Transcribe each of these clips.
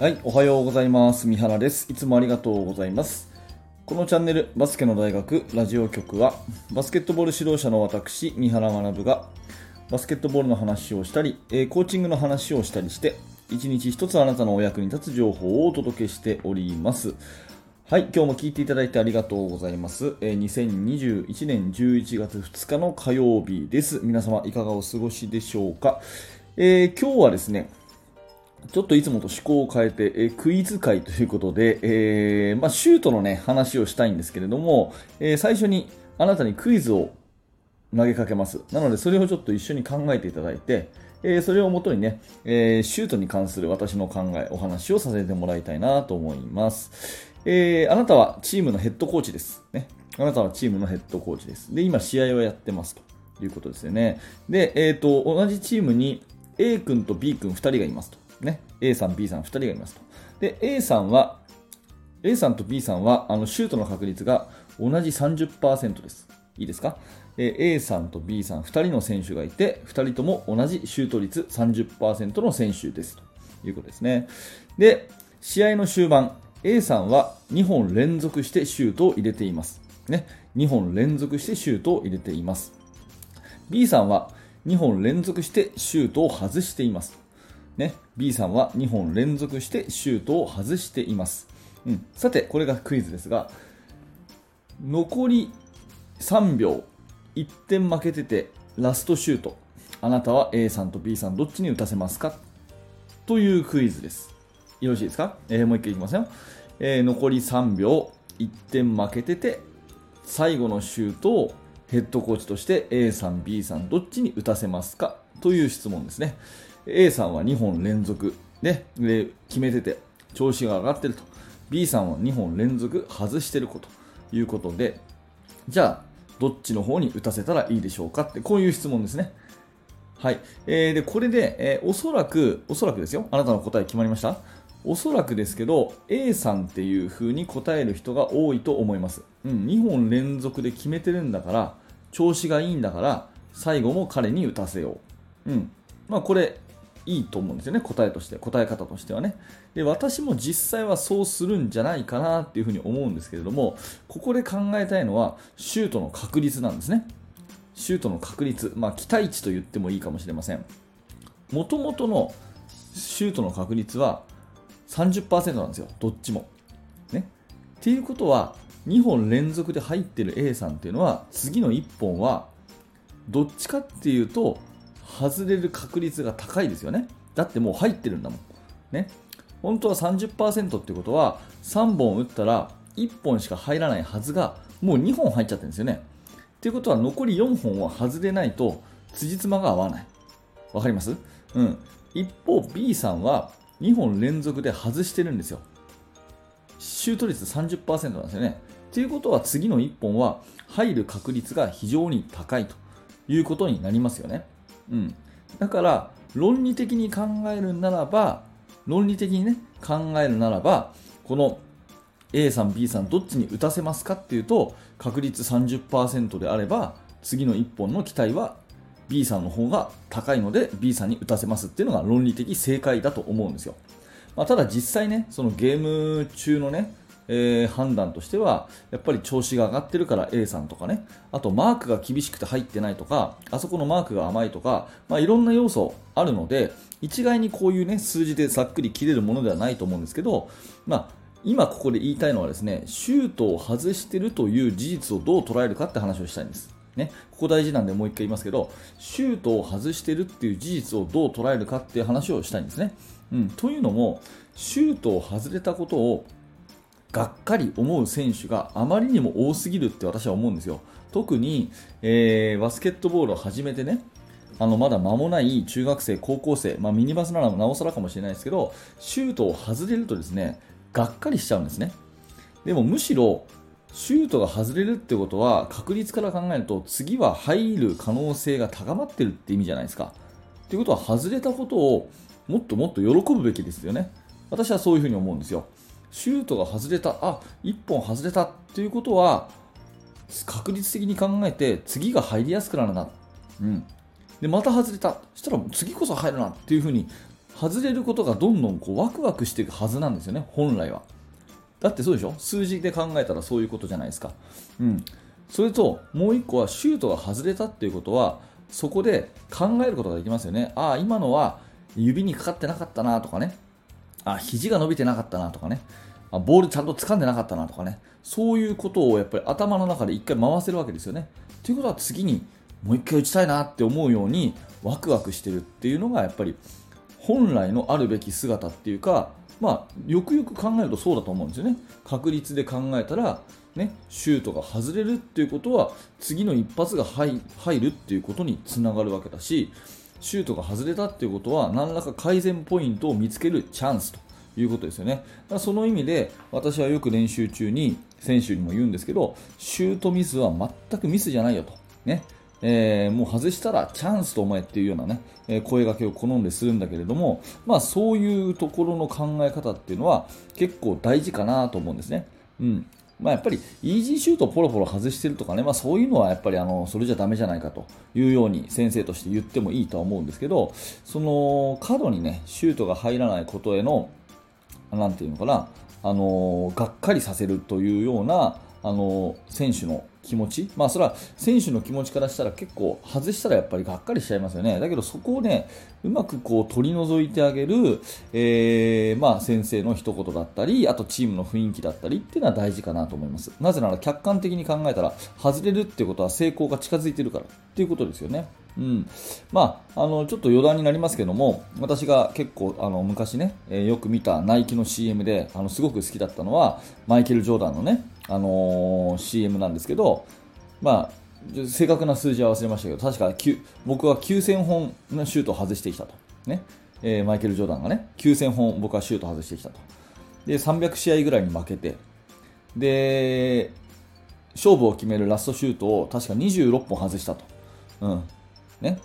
はい、おはようございます。三原です。いつもありがとうございます。このチャンネル、バスケの大学ラジオ局は、バスケットボール指導者の私、三原学が、バスケットボールの話をしたり、えコーチングの話をしたりして、一日一つあなたのお役に立つ情報をお届けしております。はい、今日も聞いていただいてありがとうございます。え2021年11月2日の火曜日です。皆様いかがお過ごしでしょうか？えー今日はですね、ちょっといつもと趣向を変えて、えークイズ会ということで、えーまあ、シュートのね、話をしたいんですけれども、えー最初にあなたにクイズを投げかけます。なので、それをちょっと一緒に考えていただいて、えそれをもとにね、えシュートに関する私の考え、お話をさせてもらいたいなと思います。えあなたはチームのヘッドコーチです。ね。あなたはチームのヘッドコーチです。で、今試合をやってますということですよね。で、えっ、と、同じチームに A 君と B 君2人がいますと。ね。A さん、B さん2人がいますと。で、A さんは、A さんと B さんは、あの、シュートの確率が同じ30%です。いいですか？え A さんと B さん2人の選手がいて、2人とも同じシュート率30%の選手ですということですね。で、試合の終盤、A さんは2本連続してシュートを入れています。ね、2本連続してシュートを入れています。B さんは2本連続してシュートを外しています。ね、B さんは2本連続してシュートを外しています。うん、さて、これがクイズですが、残り3秒、1点負けてて、ラストシュート。あなたは A さんと B さんどっちに打たせますか？というクイズです。よろしいですか、えーもう一回いきますよ、えー残り3秒、1点負けてて、最後のシュートをヘッドコーチとして A さん、B さんどっちに打たせますか？という質問ですね。A さんは2本連続でで決めてて調子が上がってると。B さんは2本連続外してるこということで、じゃあどっちの方に打たせたらいいでしょうかってこういう質問ですね。はい。えーで、これで、えーおそらく、おそらくですよ。あなたの答え決まりました？おそらくですけど、A さんっていう風に答える人が多いと思います。うん、2本連続で決めてるんだから、調子がいいんだから、最後も彼に打たせよう。うん。まあ、これ、いいと思うんですよね。答えとして、答え方としてはね。で、私も実際はそうするんじゃないかなっていう風に思うんですけれども、ここで考えたいのは、シュートの確率なんですね。シュートの確率、まあ、期待値と言ってもいいかもしれません。もともとのシュートの確率は30%なんですよ、どっちも。ね。っていうことは、2本連続で入ってる A さんっていうのは、次の1本は、どっちかっていうと、外れる確率が高いですよね。だってもう入ってるんだもん。ね。本当は30%ってことは、3本打ったら1本しか入らないはずが、もう2本入っちゃってるんですよね。っていうことは残り4本は外れないと辻褄が合わない。わかります？うん。一方 B さんは2本連続で外してるんですよ。シュート率30%なんですよね。っていうことは次の1本は入る確率が非常に高いということになりますよね。うん。だから論理的に考えるならば、論理的にね、考えるならば、この A さん、B さんどっちに打たせますかっていうと確率30%であれば次の1本の期待は B さんの方が高いので B さんに打たせますっていうのが論理的正解だと思うんですよ、まあ、ただ実際ねそのゲーム中のね、えー判断としてはやっぱり調子が上がってるから A さんとかねあとマークが厳しくて入ってないとかあそこのマークが甘いとか、まあ、いろんな要素あるので一概にこういうね数字でざっくり切れるものではないと思うんですけど、まあ今ここで言いたいのはですね、シュートを外してるという事実をどう捉えるかって話をしたいんです。ね、ここ大事なんでもう一回言いますけど、シュートを外してるっていう事実をどう捉えるかっていう話をしたいんですね。うん、というのも、シュートを外れたことをがっかり思う選手があまりにも多すぎるって私は思うんですよ。特に、えーバスケットボールを始めてね、あのまだ間もない中学生、高校生、まあ、ミニバスならなおさらかもしれないですけど、シュートを外れるとですね、がっかりしちゃうんですね。でもむしろ、シュートが外れるってことは、確率から考えると、次は入る可能性が高まってるって意味じゃないですか。ということは、外れたことをもっともっと喜ぶべきですよね。私はそういうふうに思うんですよ。シュートが外れた、あ1本外れたっていうことは、確率的に考えて、次が入りやすくなるな。うん。で、また外れた。したら次こそ入るなっていうふうに外れることがどんどんこうワクワクしていくはずなんですよね、本来は。だってそうでしょ？数字で考えたらそういうことじゃないですか。うん。それと、もう1個はシュートが外れたっていうことは、そこで考えることができますよね。ああ、今のは指にかかってなかったなとかね。あ、肘が伸びてなかったなとかね。あボールちゃんと掴んでなかったなとかね。そういうことをやっぱり頭の中で1回回せるわけですよね。ということは次にもう1回打ちたいなって思うようにワクワクしてるっていうのがやっぱり本来のあるべき姿っていうか、まあ、よくよく考えるとそうだと思うんですよね。確率で考えたら、ね、シュートが外れるっていうことは次の一発が入るっていうことにつながるわけだしシュートが外れたっていうことは何らか改善ポイントを見つけるチャンスということですよね。だからその意味で私はよく練習中に選手にも言うんですけどシュートミスは全くミスじゃないよと。ねえー、もう外したらチャンスと思えっていうようなね、えー、声がけを好んでするんだけれども、まあそういうところの考え方っていうのは結構大事かなと思うんですね。うん。まあ、やっぱりイージーシュートをポロポロ外してるとかね、まあ、そういうのはやっぱりあのそれじゃだめじゃないかというように先生として言ってもいいとは思うんですけどその過度にねシュートが入らないことへのなんていうのかなあのがっかりさせるというようなあの選手の気持ち、まあ、それは選手の気持ちからしたら結構外したらやっぱりがっかりしちゃいますよね、だけどそこをねうまくこう取り除いてあげる、えー、まあ、先生の一言だったり、あとチームの雰囲気だったりっていうのは大事かなと思います。なぜなら客観的に考えたら外れるっていうことは成功が近づいてるからっていうことですよね。うん、まあ、あのちょっと余談になりますけども私が結構あの昔ね、えー、よく見たナイキの CM であのすごく好きだったのはマイケル・ジョーダンのね、あのー、CM なんですけど、まあ、正確な数字は忘れましたけど確か僕は9000本のシュートを外してきたと、ね。えー、マイケル・ジョーダンがね9000本僕はシュートを外してきたと。で300試合ぐらいに負けて。で勝負を決めるラストシュートを確か26本外したと。うん。ね、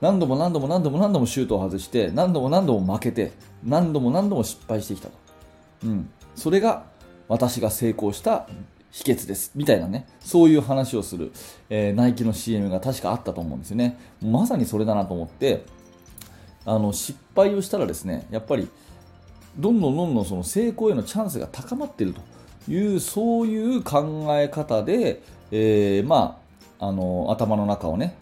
何度も何度も何度も何度もシュートを外して何度も何度も負けて何度も何度も失敗してきたと、うん、それが私が成功した秘訣です。みたいなね。そういう話をする、えー、ナイキの CM が確かあったと思うんですよね。まさにそれだなと思ってあの失敗をしたらですねやっぱりどんどんどんどんその成功へのチャンスが高まっていると。いうそういう考え方で、えー、まあ、あの頭の中をね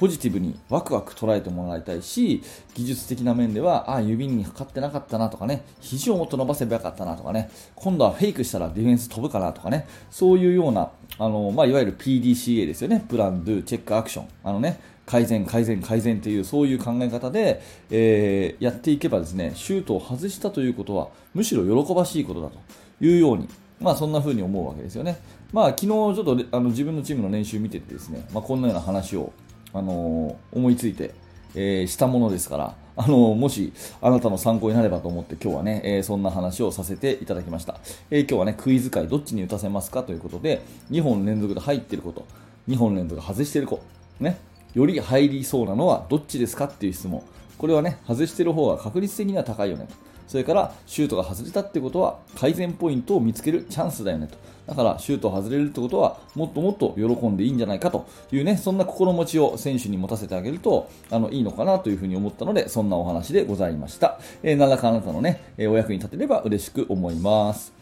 ポジティブにワクワク捉えてもらいたいし、技術的な面では、あ、指にかかってなかったなとかね、肘をもっと伸ばせばよかったなとかね、今度はフェイクしたらディフェンス飛ぶかなとかね、そういうような、あの、まあ、いわゆる PDCA ですよね。プラン、ドゥ、チェック、アクション。あのね、改善、改善、改善という、そういう考え方で、えー、やっていけばですね、シュートを外したということは、むしろ喜ばしいことだというように、まあそんな風に思うわけですよね。まあ昨日ちょっとあの自分のチームの練習見ててですね、まあこんなような話をあの思いついて、えー、したものですから、あのもしあなたの参考になればと思って今日はね、えー、そんな話をさせていただきました、えー、今日はねクイズ会どっちに打たせますか？ということで2本連続で入ってること2本連続外してる子、ね、より入りそうなのはどっちですか？っていう質問。これはね外してる方が確率的には高いよねと。それからシュートが外れたってことは改善ポイントを見つけるチャンスだよねと。だからシュートを外れるってことはもっともっと喜んでいいんじゃないかと。いうねそんな心持ちを選手に持たせてあげるとあのいいのかなというふうに思ったのでそんなお話でございました、えー、何らかあなたのね、えお役に立てれば嬉しく思います。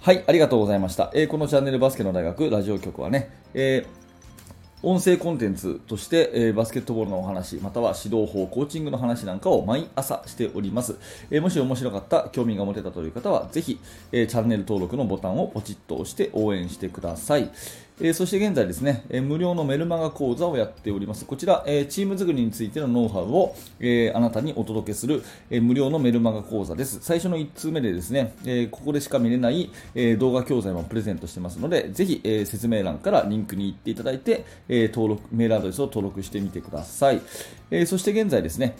はい、ありがとうございました。えー、このチャンネルバスケの大学ラジオ局はね、えー音声コンテンツとして、えー、バスケットボールのお話、または指導法、コーチングの話なんかを毎朝しております。えー、もし面白かった、興味が持てたという方は、ぜひ、えー、チャンネル登録のボタンをポチッと押して応援してください。えー、そして現在ですね、えー、無料のメルマガ講座をやっております。こちら、えー、チーム作りについてのノウハウを、えあなたにお届けする、え無料のメルマガ講座です。最初の1通目でですね、えここでしか見れない、え動画教材もプレゼントしてますので、ぜひ、え説明欄からリンクに行っていただいて、え登録、メールアドレスを登録してみてください。えそして現在ですね、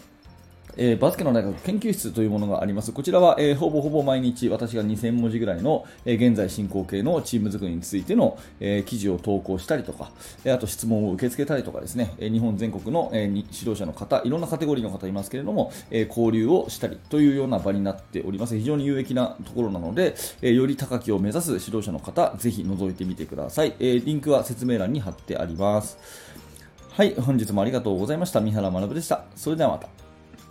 えー、バスケの大学研究室というものがあります。こちらは、えー、ほぼほぼ毎日私が2000文字ぐらいの、えー、現在進行形のチーム作りについての、え記事を投稿したりとか、えあと質問を受け付けたりとかですね、え日本全国の、え指導者の方、いろんなカテゴリーの方いますけれども、え交流をしたりというような場になっております。非常に有益なところなので、えより高きを目指す指導者の方、ぜひ覗いてみてください。えリンクは説明欄に貼ってあります。はい、本日もありがとうございました。三原学でした。それではまた。